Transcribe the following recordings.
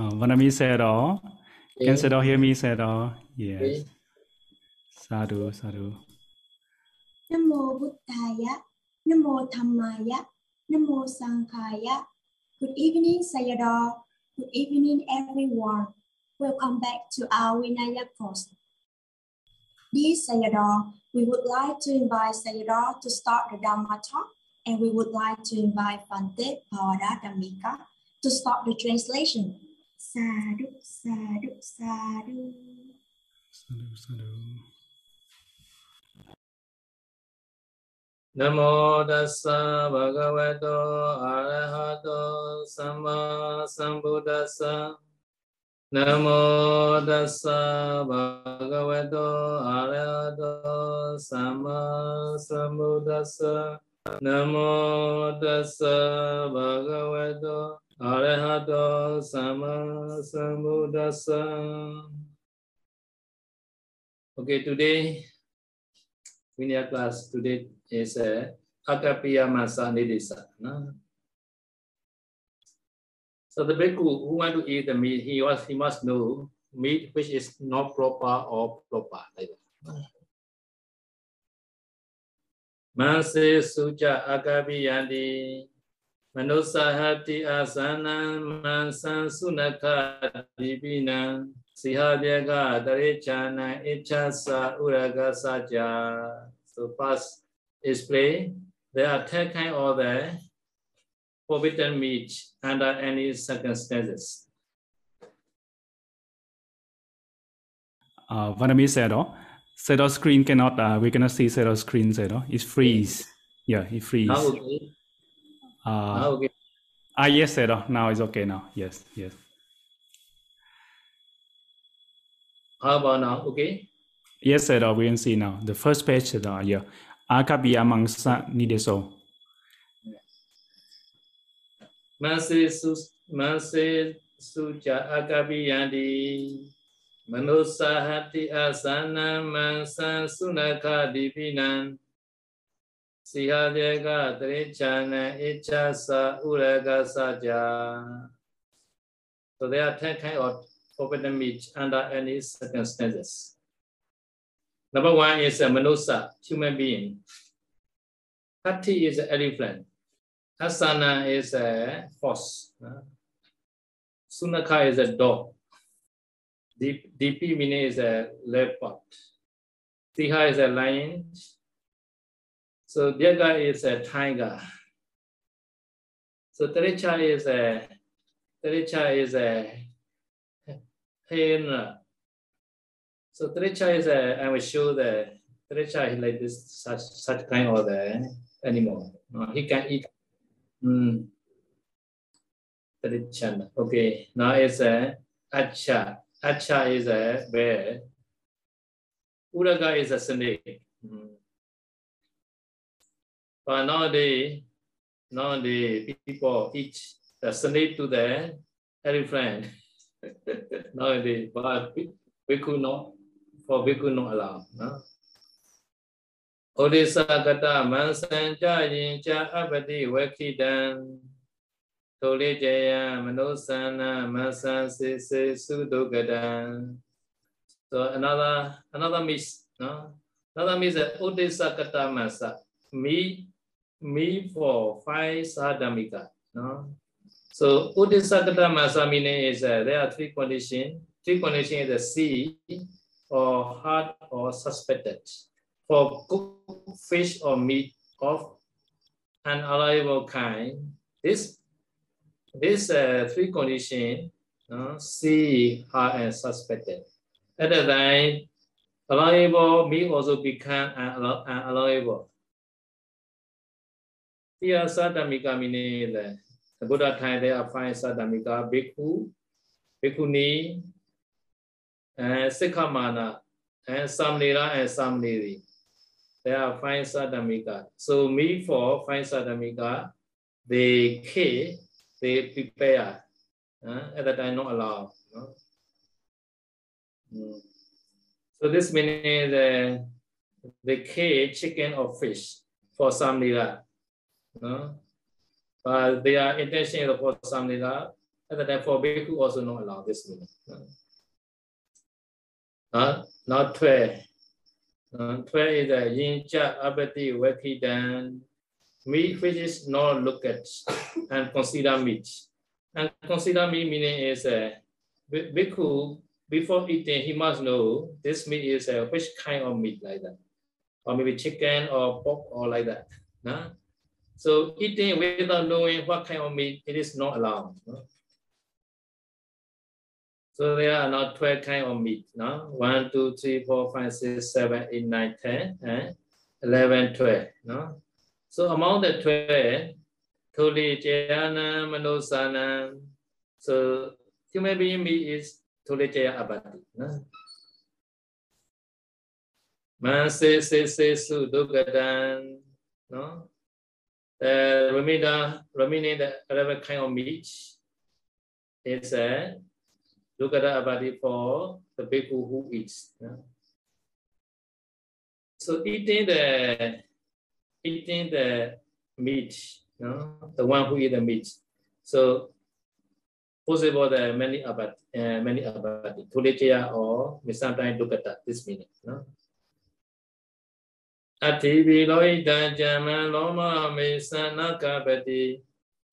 Uh, Vanami Sayadaw. Can Sayadaw hear me Sayadaw? Yes. Sadhu, sadhu. Namo Buddhaya, Namo Dhammaya, Namo Sanghaya. Good evening, Sayadaw. Good evening, everyone. Welcome back to our Vinaya course. Dear Sayadaw, we would like to invite Sayadaw to start the Dhamma talk, and we would like to invite Bhante Pawada Dhammika to start the translation. Sa đuk sa sadhu, sa Sadhu, Nam mô dasa bhagavato arahato sama sambuddhasa. mô dasa bhagavato arahato sama sambuddhasa. mô dasa bhagavato arahato Arahato sama sambuddhasa. Okay, today, Vinaya class today is a Akapiya Masa Nidisa. No? So the bhikkhu who want to eat the meat, he, was, he must know meat which is not proper or proper. Like that. Masa suca akapiyandi. มนุสหัติอาสานังมังสังสุนัขดิปินังสิหเบียกาตริชานังอิชาสาอุรกาสัจจา so past is play there are ten kind of the forbidden meat under any circumstances uh, Vanami said oh, Shadow screen cannot, uh, we cannot see shadow screen, shadow. Oh, it freeze. Yeah, it freeze. Okay. Uh, okay. ah, yes, all. Now it's okay now. Yes, yes. How about now? Okay. Yes, all. We can see now. The first page all. Yeah. Akapiya Mangsa Nideso. Manse su manse suja akapiyanti manusahati asana mansa sunaka dipinan sihadyaga darechana ichasa uraga saja. So there are 10 kind of forbidden meat under any circumstances. Number one is a manusa, human being. Hati is an elephant. Asana is a horse. uh, Sunaka is a dog. Deep, Dipi meaning is a leopard. Siha is a lion. So Dyaga is a tiger. So Terecha is a Terecha is a hyena. So Terecha is a, I will show the Terecha is like this such such kind of the animal. Uh, he can eat. Mm. Terecha. Okay, now it's a Acha. Acha is a bear. Uraga is a snake. Mm. But nowadays, nowadays people eat the snake to the elephant. nowadays, but we could not, for we could not allow. No? Odisa kata mansan cha yin cha apati wakidan Tole jaya manosana mansan se se sudogadan So another another miss, no? Another miss is Odisa kata masa. Me, me for five sadhamika. No? So Odisa kata masa meaning is uh, there are three conditions. Three conditions is a sea or hard or suspected. For cooked fish or meat of an allowable kind, this this uh, three condition, uh, sea, hard, and suspected. At the time, allowable meat also become unallowable. Here, sadhamika meaning the the Buddha time there are five sadhamika, bhikkhu, bhikkhuni, and sikhamana, and samnera and samneri. There are five sadhamika. So me for five sadhamika, they kill, they prepare. Uh, at that time not allowed. No? Mm. So this meaning the they chicken or fish for samnera. No? But their intention is for samnera, At the time for bhikkhu also not allowed this meaning. Uh, not 12. Uh, 12 is a yincha abati wakidan, meat which is not looked at and consider meat. And consider meat meaning is a uh, bhikkhu, before eating, he must know this meat is a uh, which kind of meat like that. Or maybe chicken or pork or like that. Uh? So eating without knowing what kind of meat, it is not allowed. No? So there are now 12 kinds of meat. No? 1, 2, 3, 4, 5, 6, 7, 8, 9, 10, and 11, 12. No? So among the 12, Thuli Jayana Manosana. So human being meat is Thuli Jaya Abati. No? Man se se se su dugadan. No? The remainder, remaining the 11 kind of meat is a Look at the abadi for the people who eats. Yeah. So eating the eating the meat, you know, the one who eat the meat. So possible the many abadi, uh, many abadi, tulitiya or sometimes look at that, this meaning. You know. အတ္တိဘီလောဣတံဇမံလောမမေသနကပတိ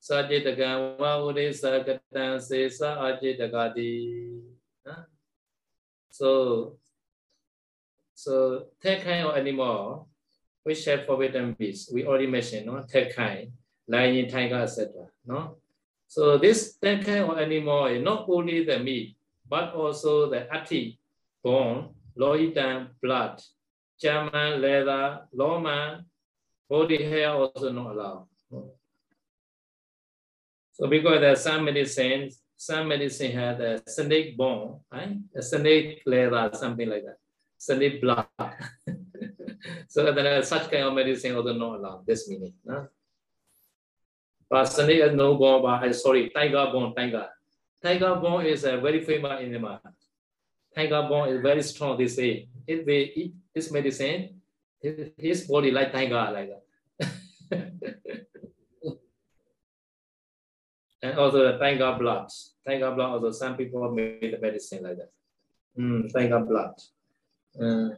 စာจิตကံဝဝရိသကတံစေစအจิตကတိနော် so so that kind of animal which have forbidden beasts we already mentioned no that kind lion tiger etc no so this that kind of animal is not only the meat but also the ati bone loitan blood german leather loma body hair also not allowed So because there's some medicines, some medicine has a snake bone, right? A snake leather, something like that. Snake blood. so then uh, such kind of medicine also not allowed, this meaning. No? But snake has no bone, but uh, sorry, tiger bone, tiger. Tiger bone is a very famous animal. Tiger bone is very strong, they say. If they eat this medicine, his body like tiger, like that. and also the God blood. Thank God blood also some people made the medicine like that. Mm, God blood. Uh,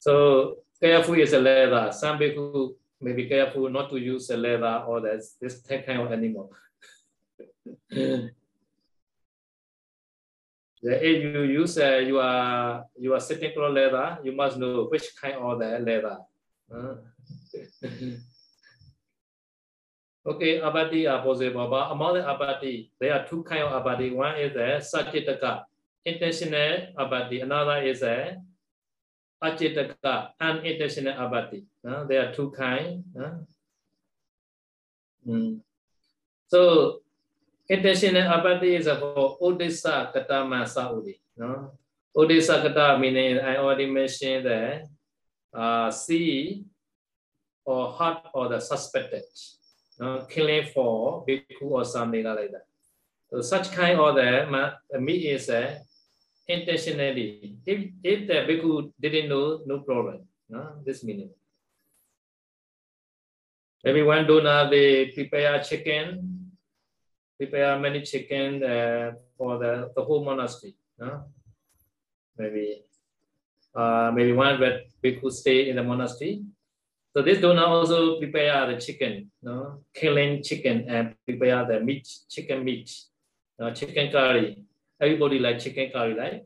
so careful is a leather. Some people may be careful not to use a leather or this, this kind of animal. if you use uh, your your technical leather, you must know which kind of the leather. Uh. Okay, are possible, but among the abati, there are two kind of abati. One is a sajitaka, intentional abati. Another is a ajitaka, unintentional abati. Uh, there are two kind. Uh. Mm. So, intentional abati is for odisa katama saudi. No? Odisa kata meaning I already mentioned that uh, see or heart or the suspected uh, killing for bhikkhu or something like that. So such kind of the meat is uh, intentionally. If, if the bhikkhu didn't know, no problem. No? This meaning. Maybe one donor, they prepare chicken, prepare many chicken uh, for the, the whole monastery. No? Maybe uh, maybe one where bhikkhu stay in the monastery, so this donor also prepare the chicken, no? killing chicken and prepare the meat, chicken meat, no? chicken curry. Everybody like chicken curry, right?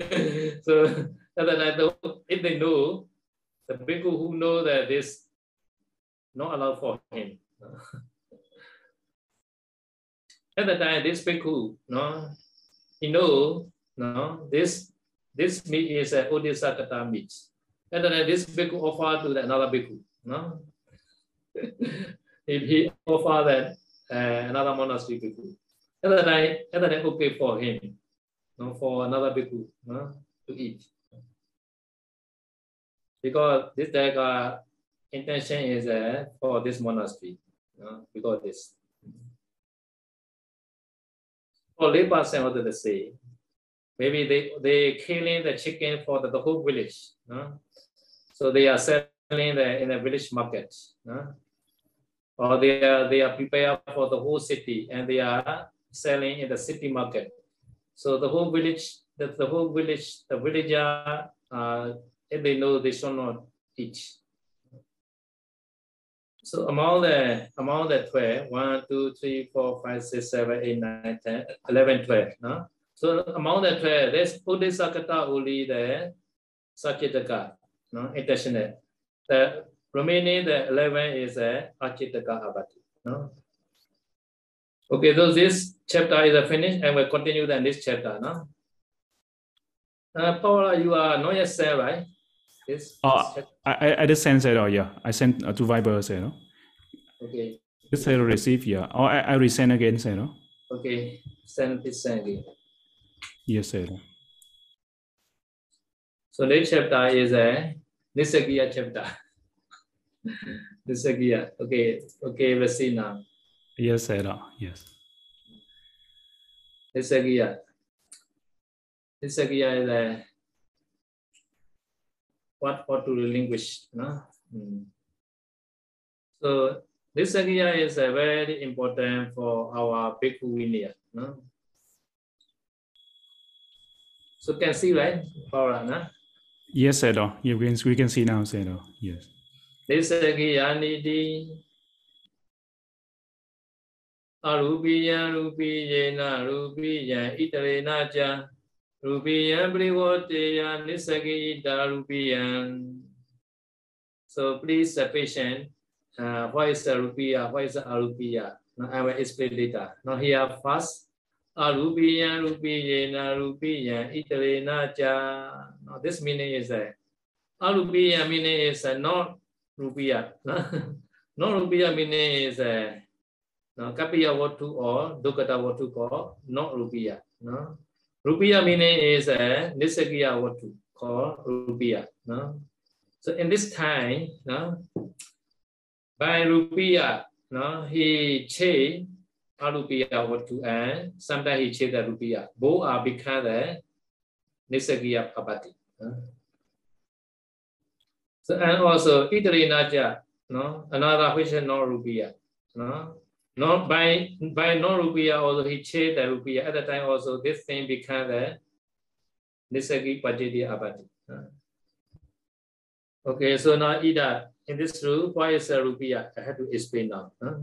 so if they know, the people who know that this not allowed for him. At the time, this bhikkhu, no, he know, no, this this meat is a Odisakata meat. And then this bhikkhu offer to another bhikkhu. No? if he offer that uh, another monastery bhikkhu, at that time, at that time okay for him, no, for another bhikkhu no, to eat. Because this uh, intention is uh, for this monastery, no, because this. For person, what do they say? Maybe they they killing the chicken for the, the whole village. So they are selling the, in the village market. Or they are they are prepared for the whole city and they are selling in the city market. So the whole village, the, the whole village, the villager, uh, if they know they should not eat. So among the among the 12, 1, 2, 3, 4, 5, 6, 7, 8, 9, 10, 11, 12. No? So among the 12, there's Bodhisakata only the Sakitaka, no? intentional. The remaining the 11 is a Achitaka Abati. No? Okay, so this chapter is finished and we'll continue the next chapter. No? Uh, Paula, you are not set, right? Yes. Oh, I, I just sent it, oh yeah. I sent uh, to Viber, say, no? Okay. Just say receive, yeah. Or I, I resend again, say, no? Okay, send this send again. Yes, sir. So next chapter is a Nisagiya chapter. Nisagiya. Okay, okay, now. Yes, sir. Yes. Nisagiya. Nisagiya is a what what to relinquish. No? Hmm. So Nisagiya is a very important for our Bhikkhu Vinaya. No? So can see right, Paula, no? Yes, sir. Yeah, we can, we can see now, sir. Yes. Nisagiya niti arupiya rupiyena rupiya itarena cha rupiya privoteya nisagita rupiyan. So please be patient. Uh, what is the rupiya? What is the arupiya? Now I will explain later. Now here first, arupiya rupiyena rupiya itarena cha. Now this meaning is that arupiya meaning is uh, not rupiya. not rupiya meaning is uh, no, kapiya watu or dukata watu called not rupiya. No? Rupiya meaning is a nisagiya watu called rupiya. No? So in this time, no, by rupiya, no, he changed arupiya watu and sometimes he changed the rupiya. Both are become the nisagiya apati. No? So and also itarena cha, no, another which is not rupiya. No, not by by non rupiah also he changed the rupiah at the time also, this thing became the nisagi pajiti abati okay, so now ida, in this rule why is a rupiah? I have to explain now. Huh?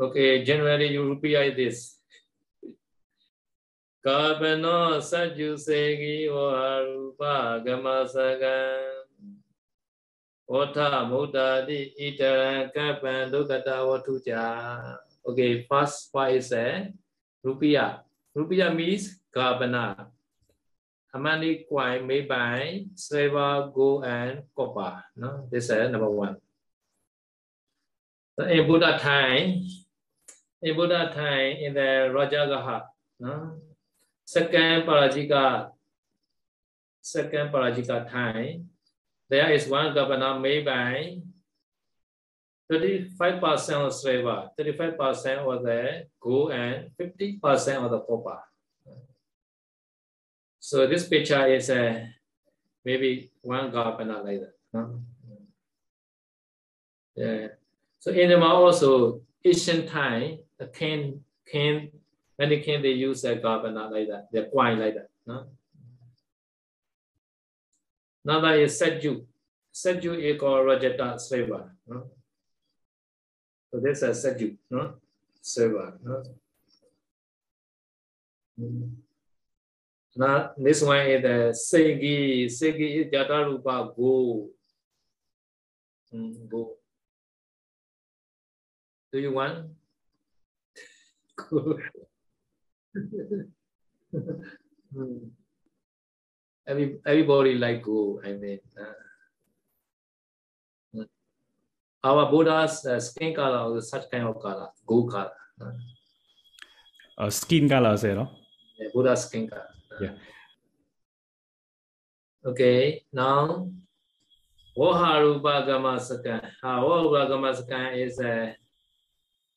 okay, generally you rupiah is this. Kabano Sajusegi Oharupa wa gamasagan ဝဋ္ဌမုဒ္ဒတိဣတရံကပ္ပံဒုက္ကတဝတ္ထုကြ Okay first part is a rupiah rupiah means garbana amani kwai made by silver gold and copper no this is number 1 so in buddha time in buddha time in the rajagaha no second parajika second parajika time there is one governor made by 35% of silver, 35% of the gold, and 50% of the copper. So this picture is a maybe one governor like that. No? Yeah. So in the also ancient time, the king, king, many king they use a governor like that, the coin like that. No? Another is Seju. Seju is called Rajata Seva. No? So this is Seju, no? Seva. No? Mm-hmm. Now, this one is the Segi. Segi is Jatarupa Go. Mm, go. Do you want? Good. mm every everybody like go. I mean, uh, our Buddha's uh, skin color is such kind of color, go color. Uh, skin color, is it? Yeah, Buddha's skin color. Yeah. Okay, now Waharupa Gamasakan. Uh, Waharupa Gamasakan is a uh,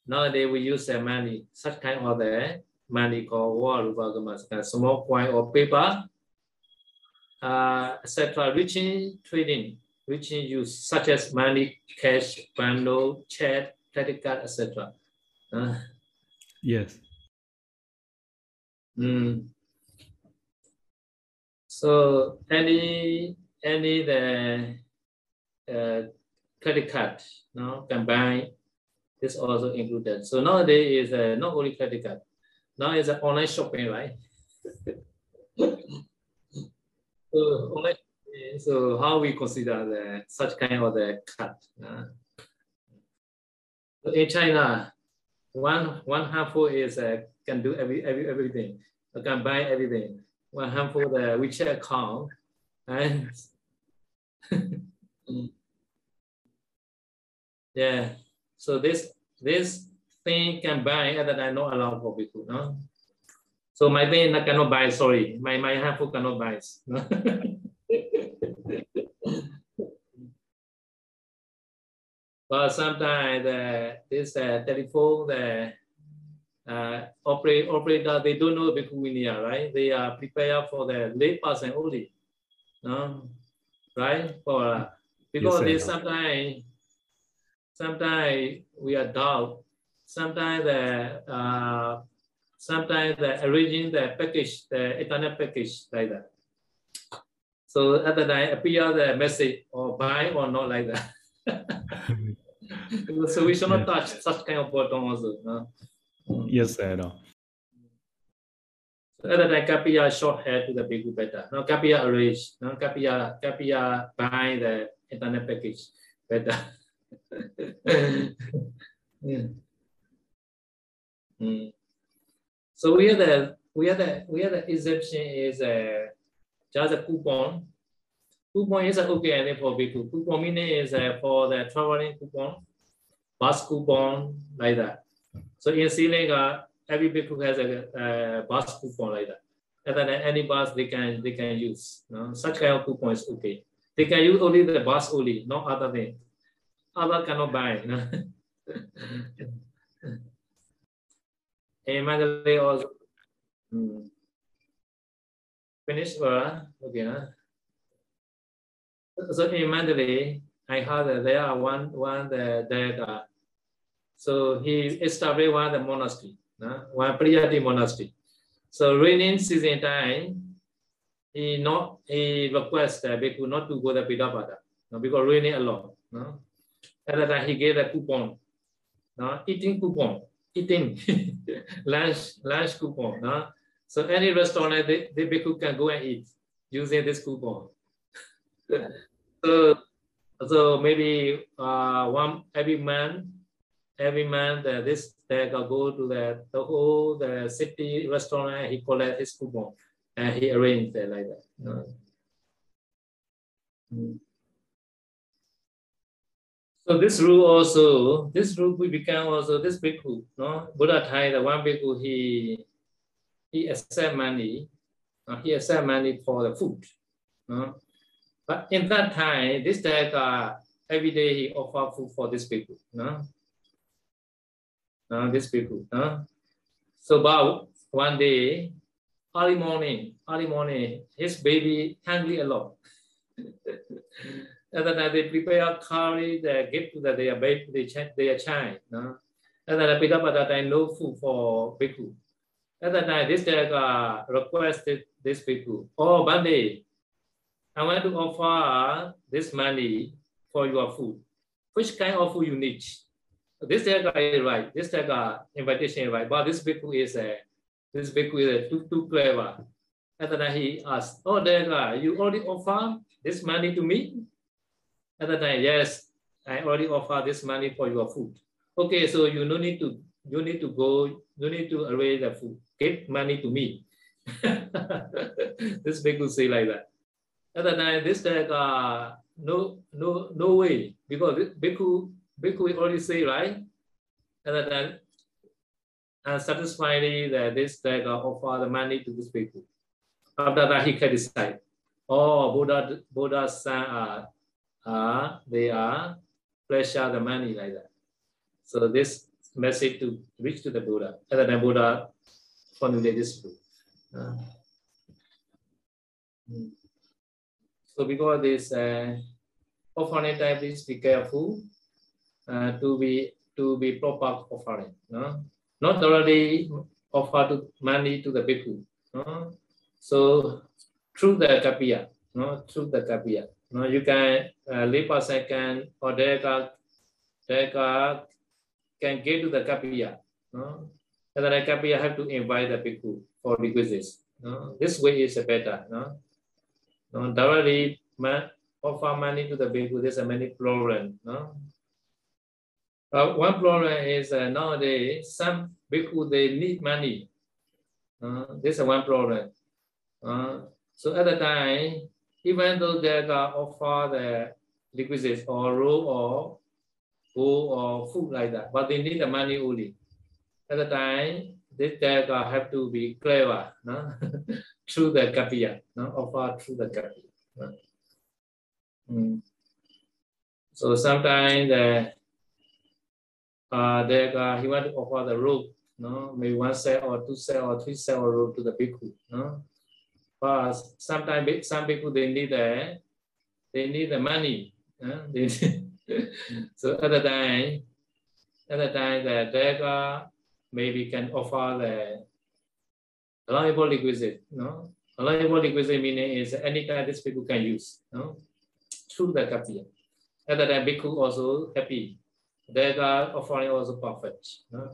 nowadays we use a money, such kind of the money called Waharupa Gamasakan, small coin or paper uh, etc. Reaching trading, routine use such as money, cash, bundle, chat, credit card, etc. Uh, yes. Mm. So any any the uh, credit card, no, can buy this also included. So nowadays is uh, not only credit card, now it's uh, online shopping, right? So online. So how we consider the such kind of the cut? Uh, in China, one one handful is uh, can do every, every everything, can buy everything. One handful the WeChat account and yeah. So this this thing can buy other than not allowed for people. No? So my thing cannot buy, sorry. My my handful cannot buy. But sometimes uh, this uh, telephone the uh, operate, operator they don't know Bhikkhu right? They are prepared for the late person only. No? right? For uh, because yes, sometimes sometimes we are doubt. Sometimes the uh, sometimes the arranging the package, the internet package like that. So at the time appear the message or buy or not like that. so we should not touch such kind of button also. No? Yes, sir. Other than Kapiya short hair to the bhikkhu better. No, Kapiya arrange. No, Kapiya, Kapiya buy the internet package better. yeah. Mm. So we are the we are the we are the exemption is a just a coupon. Coupon is okay and for people. Coupon meaning is uh, for the traveling coupon, bus coupon like that. So in Sri Lanka, every bhikkhu has a, a bus coupon like that. And then any bus they can they can use. No? Such kind of coupon is okay. They can use only the bus only, not other thing. Other cannot buy. No? Mandalay also hmm. finish uh, okay. Huh? So in Mandalay, I heard that there are one one that, that uh, so he established one the monastery no? one Priyati monastery. So raining season time, he not he request the bhikkhu not to go to Pidapada, no, because raining a lot. No? At that time he gave a coupon, no? eating coupon, eating lunch lunch coupon. No? So any restaurant the, the bhikkhu can go and eat using this coupon. so so maybe uh, one every month every month uh, this they go to the, the whole the city restaurant, he collect his coupon and he arranged it like that. Mm. So this rule also, this rule we become also this bhikkhu, no? Buddha Thai, the one bhikkhu, he he accept money, uh, he accept money for the food. No? But in that time, this day uh, every day he offer food for this bhikkhu. No? uh, these people. Uh. So about one day, early morning, early morning, his baby hungry a lot. and then they prepare carry the gift to their baby, their child. Uh. And then that time no food for bhikkhu. And then time, this uh, requested this bhikkhu, oh, Bhante, I want to offer this money for your food. Which kind of food you need? this guy is right. This guy invitation is right. But this bhikkhu is a this bhikkhu is a too, too clever. And then he asked, Oh, guy, you already offer this money to me? And then yes, I already offer this money for your food. Okay, so you no need to you need to go, you need to arrange the food. Give money to me. this bhikkhu say like that. And then this guy, no, no, no way, because bhikkhu Bhikkhu already say, right? And then uh, satisfyingly that this that uh, offer the money to this bhikkhu. After that, he can decide. Oh, Buddha, Buddha's son they are pleasure the money like that. So this message to reach to the Buddha. And then Buddha formulate this rule. Uh, so because this uh, offering time, please be careful uh, to be to be proper offering. No? Not already offer to money to the bhikkhu. No? So through the kapiya, no? through the kapiya. No, you can uh, leave a second or they can, can get to the kapiya. No? And then the kapiya have to invite the bhikkhu for requisites. No? This way is better. No? No, directly man, offer money to the bhikkhu, there's a many problem. No? Uh, one problem is uh, nowadays some bhikkhu they need money. Uh, this is one problem. Uh, so at the time, even though they can offer the requisites or robe or food or food like that, but they need the money only. At the time, this they have to be clever no? through the kapiya, no? offer through the kapiya. No? Mm. So sometimes the uh, uh, he want to offer the robe, no? maybe one set or two set or three set of robe to the bhikkhu. No? But sometimes some people they need the they need the money. They, so at the time, at the time the Dega maybe can offer the allowable requisite. No, allowable requisite meaning is any kind this people can use. No, through the kapiya. At the time, bhikkhu also happy. Dega offering also perfect. No?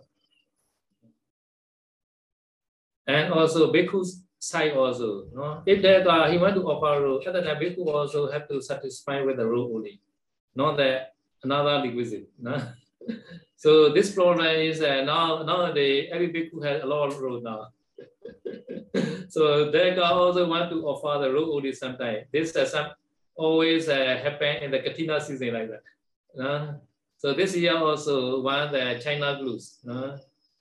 And also bhikkhu's side also. No? If that uh, he want to offer rule, at the time bhikkhu also have to satisfy with the rule only, not the another requisite. No? so this problem is uh, now nowadays every bhikkhu has a lot of rule now. so they also want to offer the rule only sometimes. This uh, some always uh, happen in the Katina season like that. No? So this year also one the China groups. No?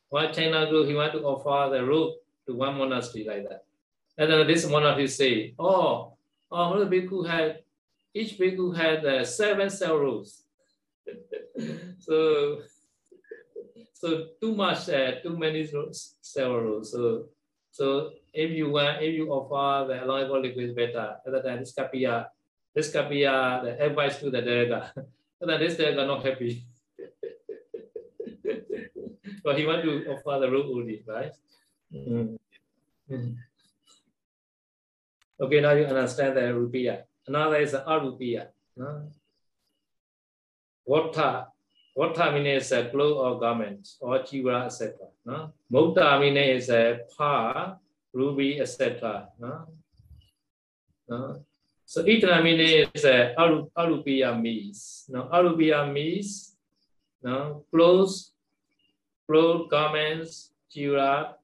One China group he want to offer the rule to one monastery like that. And then this one of you say, oh, oh, one of the bhikkhu had, each bhikkhu had uh, seven cell rules. so, so too much, uh, too many cell rules. So, so if you want, if you offer the allowable liquid is better, other than this kapiya, this kapiya, the advice to the delega, and then this delega not happy. but he want to offer the rule only, right? Mm. Mm. Okay, now you understand the rupiah. Another is arupiah. No? Water, water means a cloth or garment or jiva, etc. No? Mutta means a pa, ruby, etc. No? No? So itra means a aru, arupiah means. No? Arupiah means no? clothes, clothes, garments, jiva,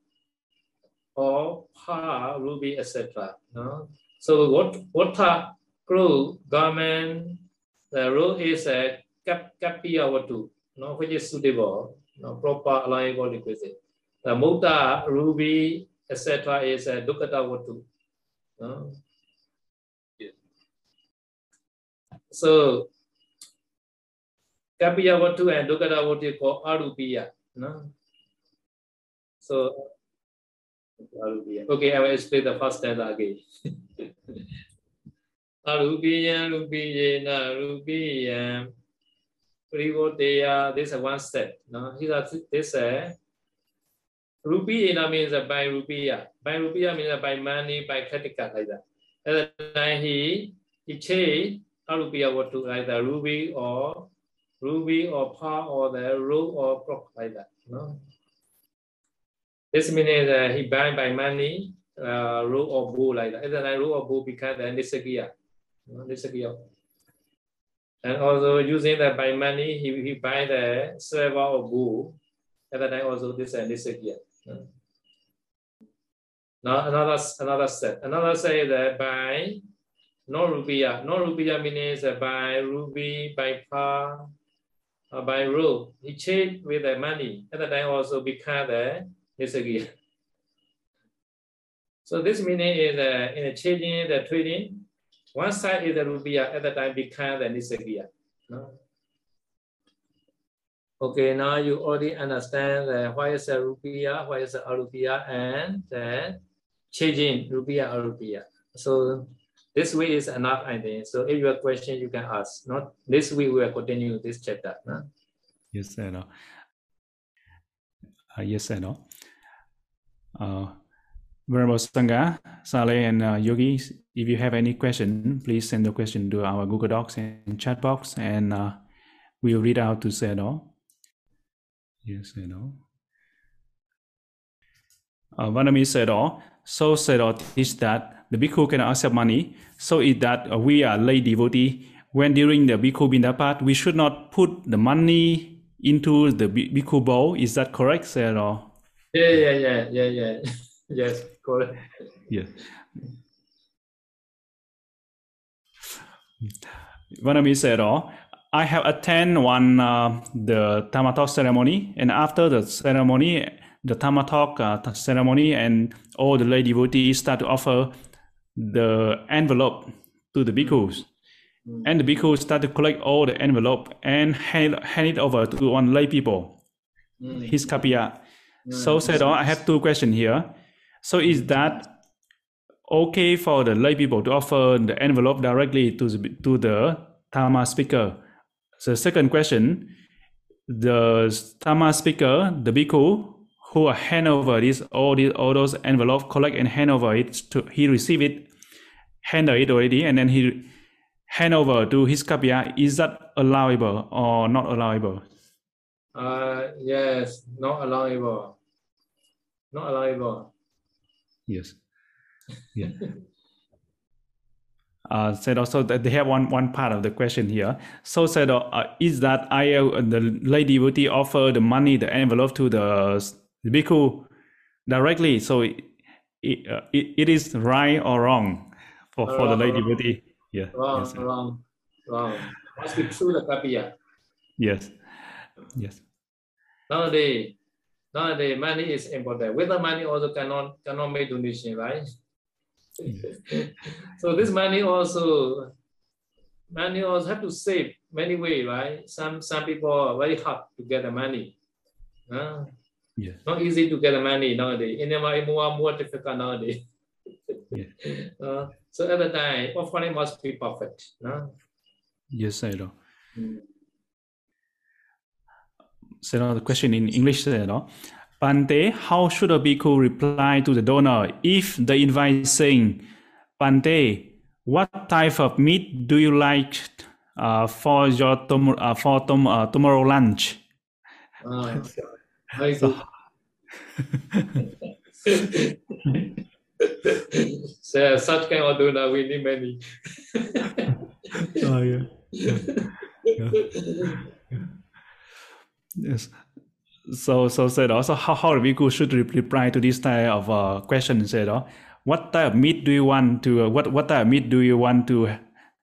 or pa, ruby, etc. No? So what water, cloth, garment, the rule is a cap, kapiya watu, no, which is suitable, no, proper, allowable requisite. The muta, ruby, etc. is a dukkata watu. No? Yeah. So kapiya watu and dukkata watu called arupiya. No? So Okay, I will explain the first stanza again. Arupiyan, Rupiyena, Rupiyan, Privoteya, this is one step. No? This is Rupiyena means by Rupiya. By Rupiya means by money, by credit card, like that. At the time he, he changed Arupiya what to like the ruby or ruby or pearl or the rope or clock like that. No? This means that uh, he buy by money, uh, rule of bull like that. Isn't that rule of bull become the nisagiya. nisagiya. And also using that by money, he, he buy the silver of bull. And then also this is nisagiya. Now another another set. Another say that uh, by no rupiah. No rupiah means that by ruby, by par, uh, by rule. He changed with the money. At the time also become the Nisagya. So this meaning is uh, in changing the trading, one side is the rupiah at the time become the Nisagya. No? Okay, now you already understand uh, why is a rupiah, why is a rupiah, and then changing rupiah or rupiah. So this week is enough, I think. So if you have question, you can ask. Not this week, we will continue this chapter. No? Yes, sir. No. Uh, yes, sir. No. Uh, Venerable Sangha, Sayalay, and uh, Yogis, if you have any question, please send the question to our Google Docs and chat box, and uh, we'll read out to Sedo. Yes, Sedo. Uh, Vanami Sedo. So Sedo teach that the bhikkhu cannot accept money. So is that we are lay devotee. When during the bhikkhu bindapat, we should not put the money into the bhikkhu bowl. Is that correct, Sedo? Yeah, yeah, yeah, yeah, yeah. yes, correct. Yeah. Vanami said, oh, I have attended one uh, the Dhamma talk ceremony, and after the ceremony, the Dhamma talk uh, ceremony, and all the lay devotees start to offer the envelope to the bhikkhus. Mm. And the bhikkhus start to collect all the envelope and hand, hand it over to one lay people, mm. his kapiya. Mm. So said, oh, I have two questions here. So is that okay for the lay people to offer the envelope directly to the, to the Dhamma speaker? The second question, the Dhamma speaker, the bhikkhu who hand over this all these all those envelope, collect and hand over it to he receive it, handle it already, and then he hand over to his kapiya. Is that allowable or not allowable? Uh yes, not allowable. Not allowable. Yes. Yeah. uh, said also that they have one one part of the question here. So said, uh, is that I uh, the lady devotee offer the money, the envelope to the, the bhikkhu directly? So it it, uh, it, it is right or wrong for, for the lady devotee? Yeah. Wrong, yes, wrong, wrong. Must be true the kapiya. Yes. Yes. Nowadays, nowadays money is important. Without money also cannot cannot make donation, right? so this money also, money also have to save many way, right? Some some people are very hard to get the money. Uh, yeah. Not easy to get the money nowadays. In Myanmar, more more difficult nowadays. yeah. Uh, so at the time, offering must be perfect. No? Yes, I know. Mm. So the question in English, you know, how should a bhikkhu reply to the donor if the invite saying, Bhante, what type of meat do you like uh, for your tom- uh, for tom- uh, tomorrow lunch? Uh, so, so, such kind of donor we need many. oh yeah. yeah. yeah. Yes. So so said also how how the bhikkhu should reply to this type of uh, question said uh, what type of meat do you want to uh, what what type of meat do you want to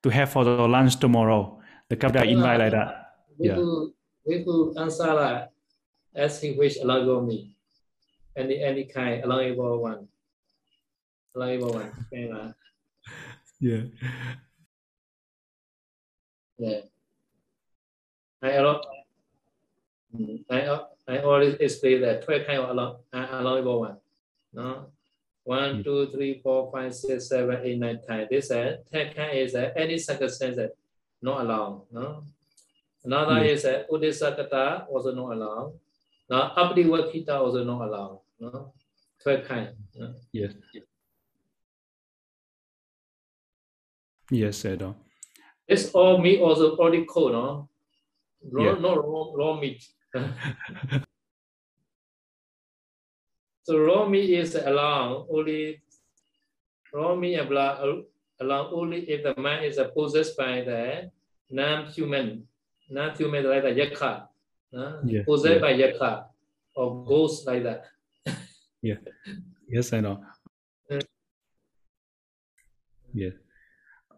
to have for the lunch tomorrow? The kapda invite like that. We yeah. We bhikkhu answer like as he wish allowable me any any kind allowable one. Allowable one. Okay, uh, yeah. yeah. I allow I I always explain that 12 kind of allow, allowable one. No? One, two, three, four, five, six, seven, eight, nine, ten. This uh, 10 kind is uh, any circumstance that not allowed. No? Another yeah. is uh, Udisakata also not allowed. Now, Abdiwakita also not allowed. No? 12 kind. No? Yes. Yes, Edo. This all meat also already cold, no? Raw, yeah. No raw, raw meat. so meat is allowed only meat allowed, only if the man is possessed by the non-human, non-human like the yakka, uh, yeah, possessed yeah. by yakka or ghost like that. yeah. Yes, I know. Mm. Yeah.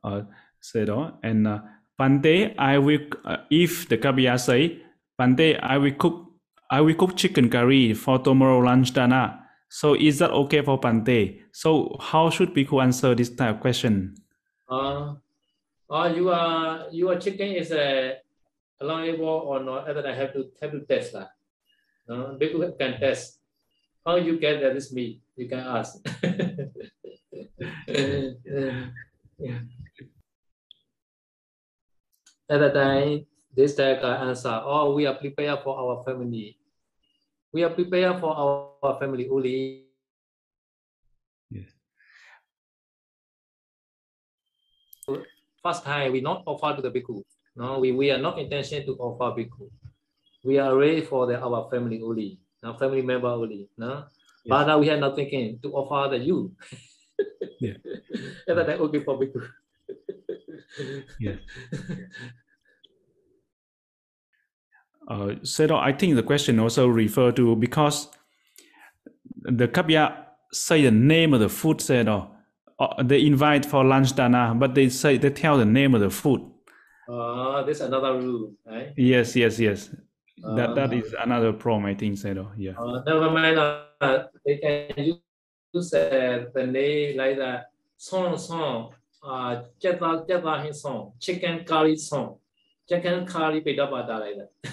Uh, so, and uh, Bhante, I will, uh, if the Kapiya say, Bhante, I will cook I will cook chicken curry for tomorrow lunch dana. So is that okay for Bhante? So how should people answer this type of question? Uh, uh you are your chicken is a uh, allowable or not? Other than have to have to test that. Uh, people can test. How you get that this meat? You can ask. Yeah. At that time, this guy answer, oh, we are prepared for our family. We are prepared for our family only. Yes. First time, we not offer to the bhikkhu. No, we, we are not intention to offer bhikkhu. We are ready for the, our family only, our family member only. No? But now we are not thinking to offer the you. Yeah. At that time, okay for bhikkhu. Yeah. Uh, I think the question also refer to because the Kapya say the name of the food, Sedo. Uh, they invite for lunch dana, but they say they tell the name of the food. Uh, this another rule, right? Yes, yes, yes. that that Uh, is another problem, I think, Sedo. Yeah. Uh, never mind. Uh, they can use, uh, the name like that. Song, song. Uh, jetta, jetta hin song. Chicken curry song. Chicken curry pedapata like that.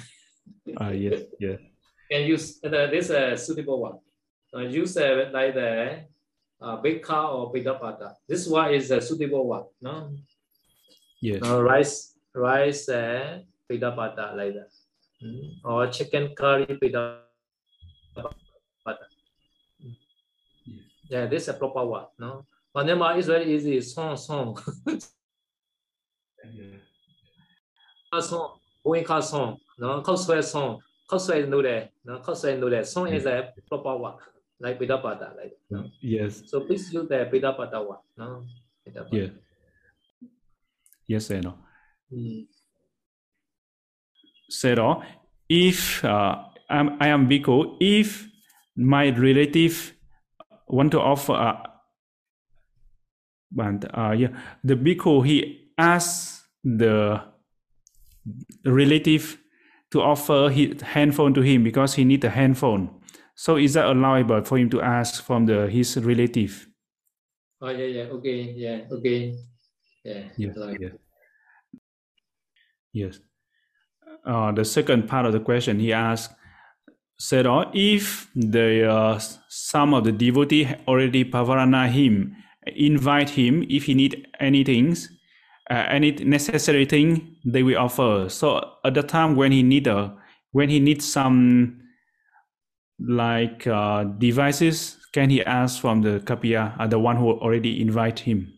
Uh, yes, yes. Can use uh, this uh, suitable one. Uh, use uh, like the uh, bika or pedapata. This one is a suitable one. No, Yes. uh, rice, rice, uh, pedapata like that. Mm. Or chicken curry pedapata. Yes. Yeah, this is a proper one. No, but Myanmar is very easy. Song, song, yeah. song, song, no, Kosway song, Kosway noodle, no, Kosway noodle. Song is a proper one, like pedapata, like that. No? Yes. So please use the pedapata one. No, pedapata. Yeah. Yes, Sedo. Mm. Sedo, if uh, I'm, I am Biko, if my relative want to offer, uh, but uh, yeah, the Biko he asks the relative to offer his handphone to him because he need a handphone. So is that allowable for him to ask from the his relative? Oh yeah, yeah, okay, yeah, okay, yeah. Yes, yes. Yes. Uh, the second part of the question he asked said, oh, if the uh, some of the devotee already pavarana him, invite him if he need anything, uh, any necessary thing they will offer. So at the time when he need a when he needs some like uh, devices, can he ask from the kapiya, uh, the one who already invite him?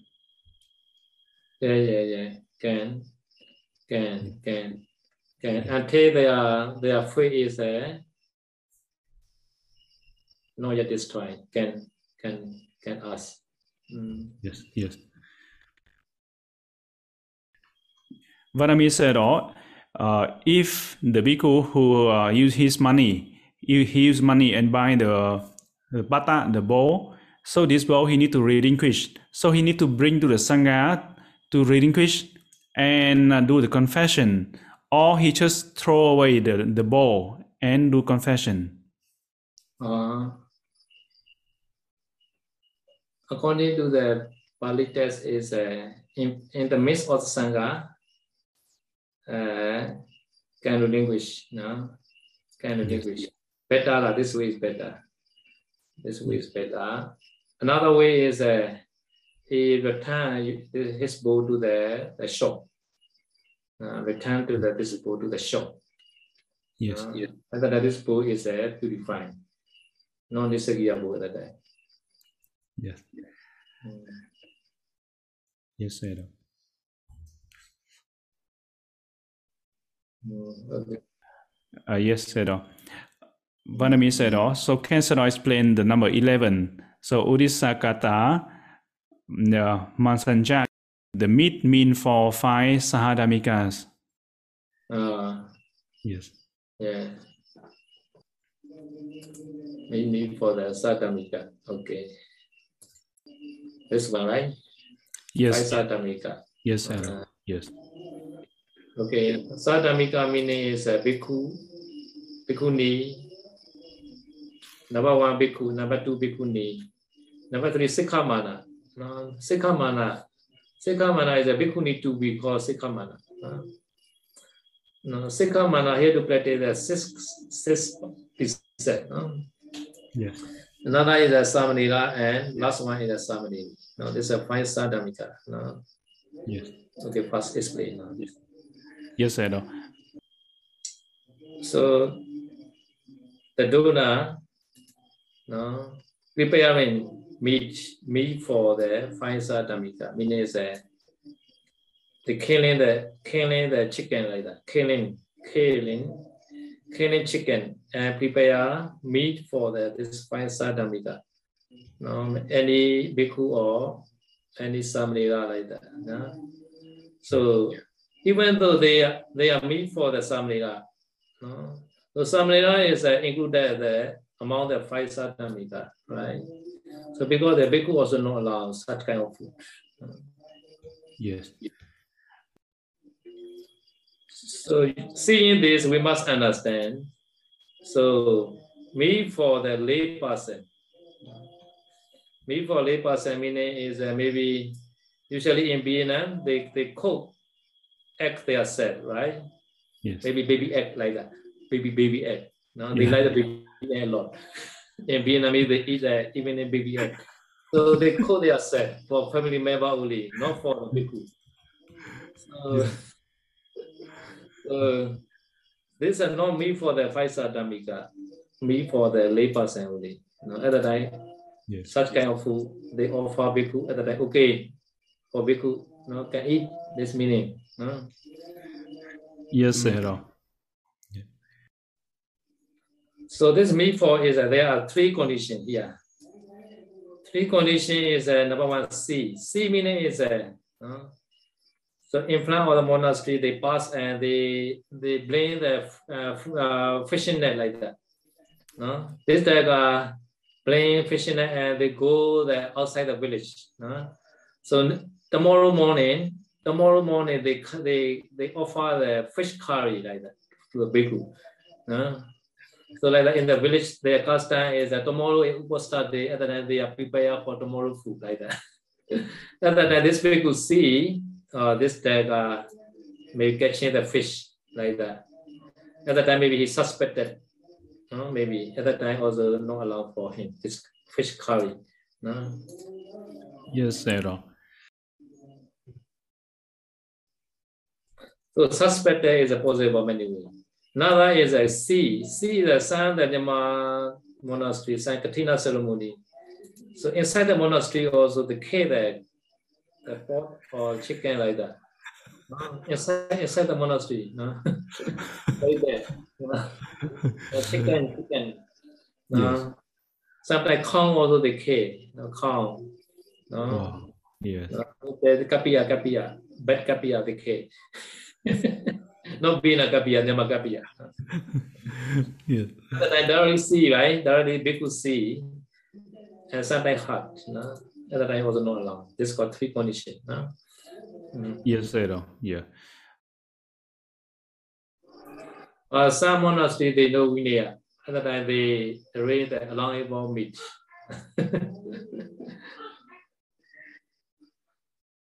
Yeah, yeah, yeah. Can, can, can, can. Until their their faith is uh, not yet destroyed. Can, can, can ask. Mm. Yes, yes. Vanami said, oh, uh, if the bhikkhu who uh, use his money, he he use money and buy the, the bata, the bowl, so this bowl he need to relinquish. So he need to bring to the sangha to relinquish and uh, do the confession, or he just throw away the, the bowl and do confession. Uh, according to the Pali text, is uh, in, in the midst of the Sangha, uh, can relinquish, no? Can relinquish. Better, lah, this way is better. This way is better. Another way is uh, he return his bow to the, the shop. Uh, return to the this bow to the shop. Yes, Uh, and then this bow is uh, purified. Non-disagreeable that day. yes, Mm. yes, Sayadaw. Mm, okay. Uh, yes, Sedo. Vanami oh, so can Sedo explain the number 11? So Udisakata, the Mansanja, the meat mean for five Sahadamikas. Uh, Yes. yeah. Maybe for the Satamika. Okay. This one, right? Yes, Five Satamika. yes, Sedo. Uh, Yes. Okay. Satamika meaning is a bhikkhu, bhikkhuni. Number one, bhikkhu. Number two, bhikkhuni. Number three, sikhamana. No, sikhamana. Sikhamana is a bhikkhuni to be called sikhamana. Uh, no, sikhamana here to practice the six, six precepts. No? Yes. Another is a samanila and last one is a samanila. No, this is a five sadhamika. No? Yes. Okay, first explain. Yes, yes I know. So the donor, no, preparing meat meat for the five sadhamika, meaning uh, the killing the killing the chicken like that, killing killing killing chicken and prepare meat for the this five sadhamika. No, any bhikkhu or any samnera like that. No? So even though they are, they are meat for the samnera, no? So samnera is uh, included the among the five sadhamika, right? So because the bhikkhu also not allow such kind of food. Yes. So seeing this, we must understand. So me for the lay person, me for lay person meaning is uh, maybe usually in Vietnam they, they cook egg they are said, right? Yes. Maybe baby egg like that, baby baby egg. No, they Yeah. like the baby egg a lot. In Vietnamese they eat uh, even a baby egg. So they cook their set for family member only, not for the bhikkhu. So, so this is not me for the five sadhamika, me for the lay person only. You know, at the time, Yes. such kind of food they offer bhikkhu at the time. Okay, for bhikkhu, no, can eat this meaning. Yes, Mm. Sayadaw. So this me for is that there are three conditions here. Three condition is uh, number one C. C meaning is uh, uh, so in front of the monastery they pass and they they bring the uh, uh, fishing net like that. No, this like uh, playing fishing net and they go the outside the village. No? So tomorrow morning, tomorrow morning they they they offer the fish curry like that to the bhikkhu. No? So like that in the village, their custom is that tomorrow is Uposatha day, and then they are prepared for tomorrow food like that. and then this people see uh, this that uh, maybe catching the fish like that. At that time, maybe he suspected. No, maybe at that time also not allowed for him this fish curry. No? Yes, Sayadaw. So suspected is a possible many way. Another is a C. C is a San Danyama monastery, San Katina ceremony. So inside the monastery also the kill the, the pork or chicken like that. Inside, inside the monastery, no? right there. No? The chicken, chicken. No? Yes. Sometimes cow also they kill, no? cow. No? Wow. Yes. No, the kapia, kapia, bad kapia, the K. Not being a kapia, nema. Yes. But I directly see, right? Directly bhikkhu see, and sometimes hard. No? At that time was not allowed. This got three conditions. No? Mm. Yes, Sayadaw. Yeah. Uh, some monastery they know Vinaya. At that time they arrange the allowable meat.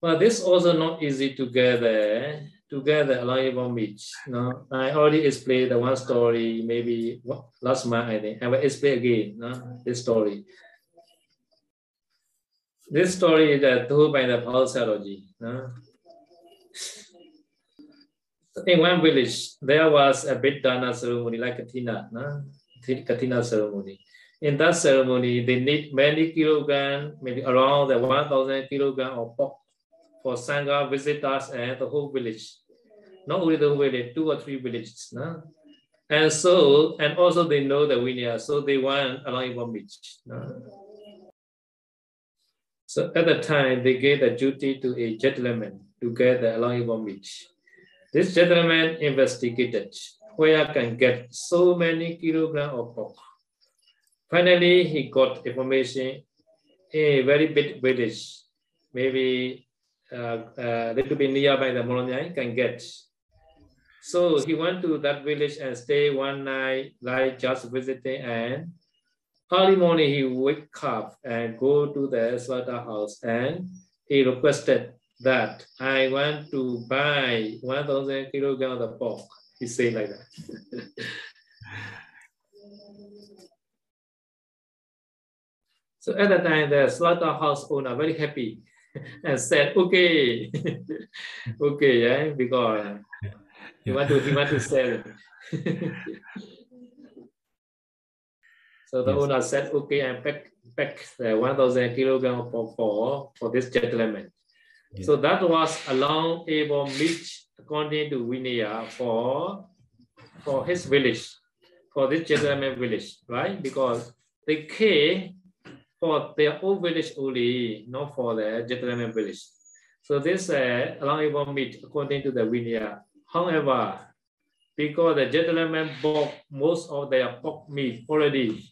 but this also not easy to gather together along the beach. No, I already explained the one story maybe last month I think. I will explain again. No, this story. This story is uh, told by the Pausalogy. No? In one village, there was a big dana ceremony like Katina, no? Katina ceremony. In that ceremony, they need many kilogram, maybe around the 1,000 kilogram of pork for Sangha visitors and the whole village. Not only the village, two or three villages. No? And so, and also they know the Vinaya, so they want allowable meat. No? So at the time, they gave the duty to a gentleman to get the allowable meat. This gentleman investigated where I can get so many kilogram of pork. Finally, he got information in a very big village, maybe uh, a little bit nearby the Molonyai can get. So he went to that village and stay one night, like just visiting, and early morning he wake up and go to the slaughterhouse and he requested that I want to buy 1,000 kilograms of pork. He said like that. so at that time, the slaughterhouse owner very happy. and said, okay, okay, yeah, because he want to he want to sell. so the Yes. owner said, okay, and pack pack the 1,000 kilogram for, for for this gentleman. Yes. So that was a long able meat according to Vinaya for for his village, for this gentleman village, right? Because they came for their own village only, not for the gentleman village. So this uh, allowable meat according to the Vinaya. However, because the gentleman bought most of their pork meat already,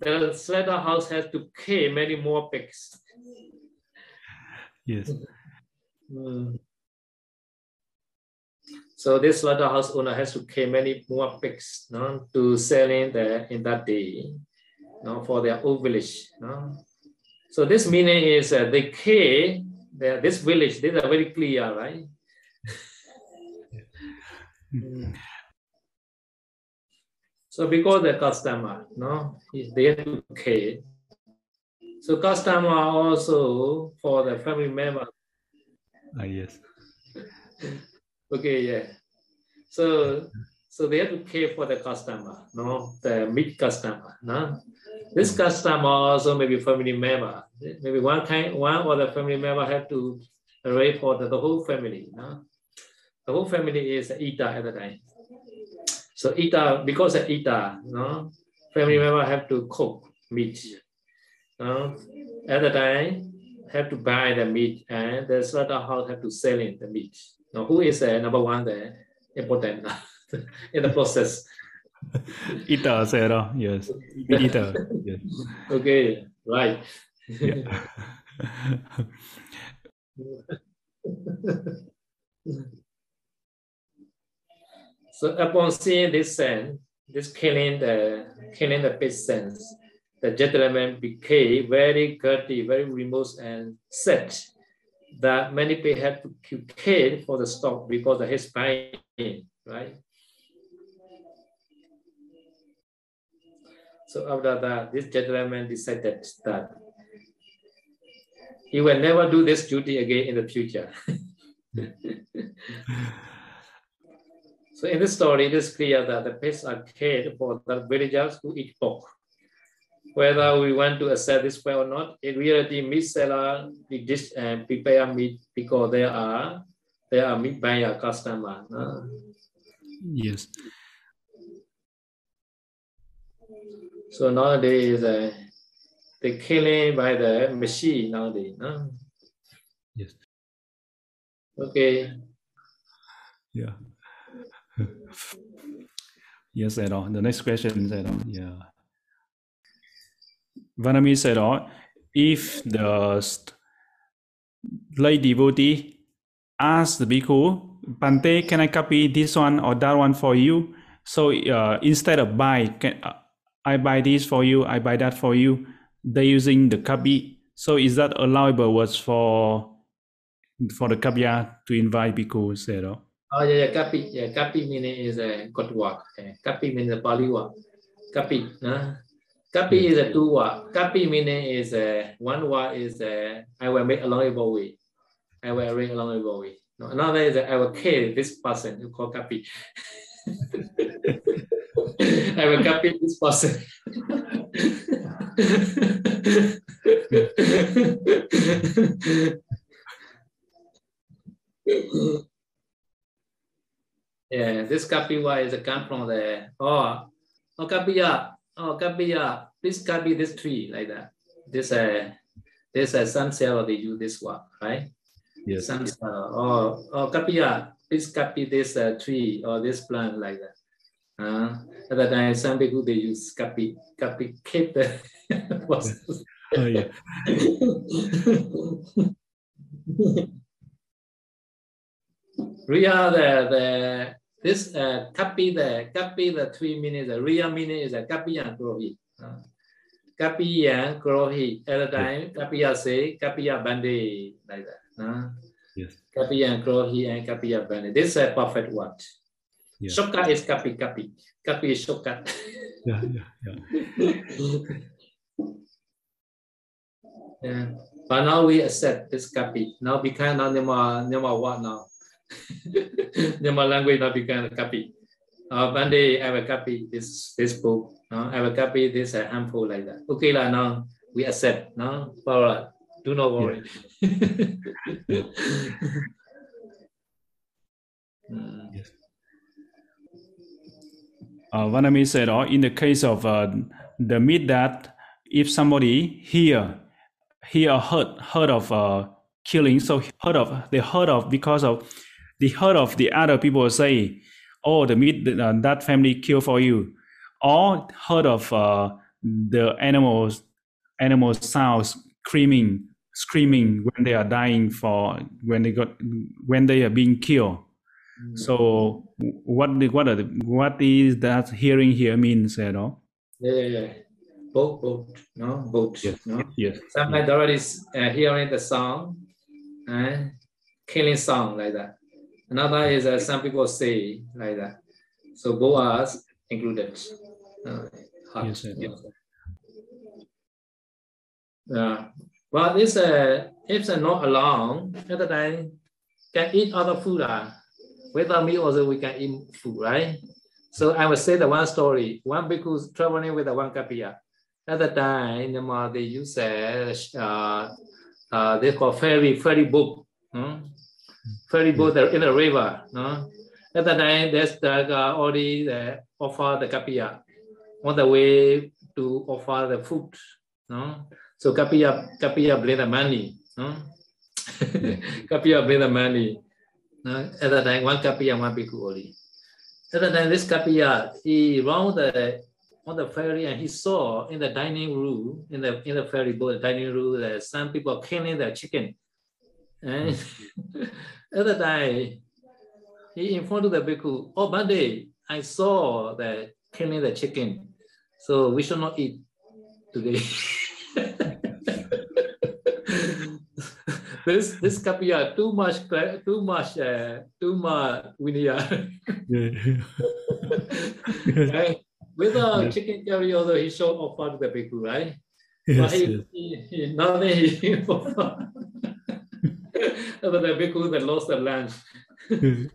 the slaughterhouse has to kill many more pigs. Yes. Mm. So this slaughterhouse owner has to kill many more pigs no, to sell in there in that day no, for their own village. No? So this meaning is uh, they kill the, this village. These are very clear, right? Mm. So because the customer, no, is they have to kill. So customer also for the family member Ah, yes. Okay, yeah. So so they have to care for the customer, no, the meat customer, no. This customer also maybe family member, maybe one kind, one or the family member have to arrange for the, the whole family, no. The whole family is eater at the time. So eater because of eater, no, family member have to cook meat, no. At the time, have to buy the meat and the slaughterhouse have to sell in the meat. Now, who is uh, number one the important in the process? Eater, Sarah. Yes. Ita. Yes. Okay, right. Yeah. So upon seeing this scene, this killing the killing the sense, the gentleman became very guilty, very remorse and sad that many people had to kill for the stock because of his pain, right? So after that, this gentleman decided that he will never do this duty again in the future. so in this story, it is clear that the pigs are cared for the villagers who eat pork. Whether we want to accept this way or not, in reality, meat seller we dis- uh, prepare meat because they are they are meat buyer customer. no? Yes. So nowadays, uh, the killing by the machine nowadays. No? Yes. Okay. Yeah. Yes, at all. The next question is at all. Yeah. Vanami said all. If the lay devotee asks the bhikkhu, Bhante, can I copy this one or that one for you? So uh, instead of buy, can, uh, I buy this for you, I buy that for you. They're using the kapi. So is that allowable words for for the kapya to invite bhikkhu? Said all. Oh yeah, yeah, kapi. Yeah, kapi meaning is a good work. Uh, kapi means a Pali word. Kapi. No? Kapi is a two word. Kapi meaning is a one word is a I will make allowable way. I will arrange allowable way. No, another is a, I will kill this person. You call kapi. I will copy this person. yeah, this kapiwa is a come from the oh oh kapiya oh kapiya please copy this tree like that. This uh this uh, sun cell they use this one right. Yes. Some cell oh oh kapiya please copy this uh, tree or this plant like that. Uh, at that time, some people they use copy, copy, keep the process. Oh, yeah. Ria the the this uh, copy the copy the three meanings. The Ria meaning is a copy and grohi. Uh, copy and grohi. At the time, copy say copy bande like that. Uh, Yes. copy and grohi and copy bande. This is a perfect word. Yeah. Shortcut is copy copy. Copy is shortcut. Yeah. Yeah. Yeah. yeah. But now we accept this copy. Now become now Myanmar, Myanmar what now? Myanmar language now become a copy. Uh, one day I will copy this this book. No? I will copy this uh, harmful like that. Okay lah now we accept. No, for do not worry. Yeah. mm. yes. Uh, Vanami said, oh, in the case of uh, the myth that if somebody hear hear heard heard of uh, killing, so heard of they heard of because of they heard of the other people say, oh, the meat uh, that family kill for you, or heard of uh, the animals animals sounds screaming screaming when they are dying for when they got when they are being killed. Mm. So what what are the, what is that hearing here means at all? Yeah, yeah, yeah. Both, both, no, both. Yes, no? yes. Sometimes already uh, hearing the sound, and uh, killing sound like that. Another is uh, some people say like that. So both are included. Uh, yes, yes. Yeah. But it's uh, if they're not alone, at the time can eat other food. Uh. Without me also we can eat food, right? So I will say the one story. One bhikkhu traveling with the one kapiya. At the time, the they use a uh, uh, they call ferry ferry boat. Hmm? Ferry boat in the river. No? At the time, there's the, uh, already the offer the kapiya on the way to offer the food. No? So kapiya kapiya bring the money. No? kapiya bring the money. No? At the time, one kapiya, one bhikkhu only. At the time, this kapiya, he round the on the ferry and he saw in the dining room, in the in the ferry boat dining room, that some people killing their chicken. And at the time, he informed the bhikkhu, oh, Monday, I saw that killing the chicken. So we should not eat today. this this kapiya too much too much uh, too much vinaya. yeah. Without yeah. chicken curry, although he showed offer to the bhikkhu, right? Yes, but he, yes. he, he, nothing he but the bhikkhu that lost the lunch.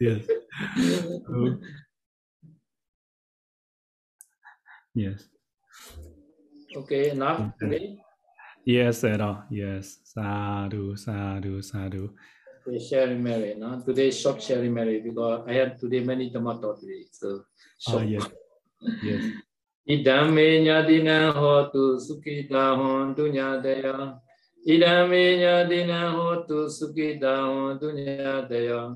yes. Um, yes. Okay, enough today? Yes, at all. Yes. Sadhu, sadhu, sadhu. Okay, sharing Mary, no? Today short sharing Mary because I had today many tomato today. So short. Ah, yes. yes. Idame nyadina hotu sukita hontu nyadaya. ဣဒံမေညာတိနဟောတုสุခိတံဟောတုညတယော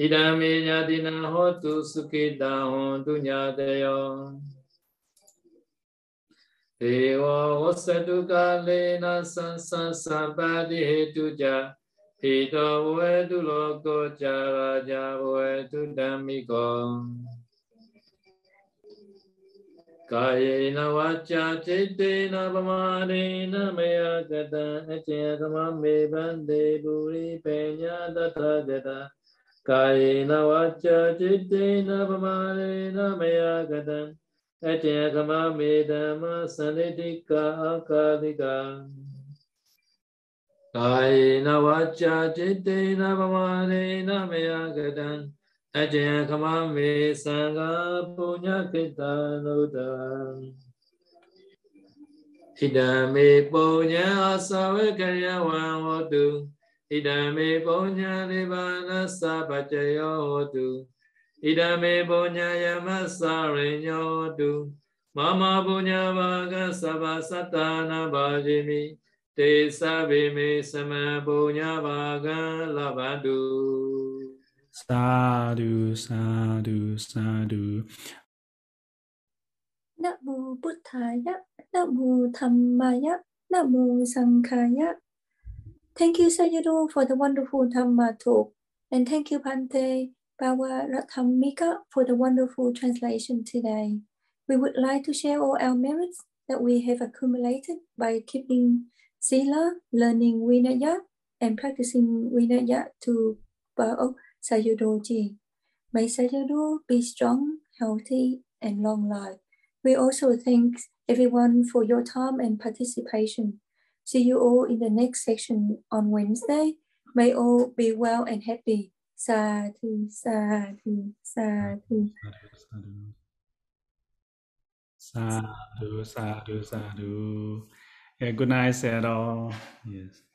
ဣဒံမေညာတိနဟောတုสุခိတံဟောတုညတယောဒေဝဝသတုကာလေနသံသံသဗ္ဗတိဟေတုကြဟိတောဝေတုလောကောကြာရာဇဝေတုဓမ္မိကော कायेन वाचा चित्तेन अपमानेन मया गता चेतममे बन्धे भूरि पेण्या तथा गता कायेन वाचा चित्तेन अपमानेन मया गता अचेकममेदमसनिधिका अकालिका कायेन वाचा चित्तेन अपमानेन मया गतम् a chen kama vi sangha punya kita nutam idami punya asawe karya wang hotu idami punya nibbana sabacayo hotu idami punya yama sarenyo hotu mama punya vaga sabasatana bhajimi te sabime sama punya vaga lavandu Sadhu, sadhu, sadhu. Namo Buddhaya, Namo Dhammaya, Namo Sanghaya. Thank you, Sayadaw, for the wonderful Dhamma talk. And thank you, Bhante Bhavarathamika, for the wonderful translation today. We would like to share all our merits that we have accumulated by keeping Sila, learning Vinaya, and practicing Vinaya to bow Sayadaw May Sayadaw be strong, healthy, and long life. We also thank everyone for your time and participation. See you all in the next session on Wednesday. May all be well and happy. Sadhu, sadhu, sadhu. Sadhu, sadhu, sadhu. Yeah, good night, Sarah. Yes.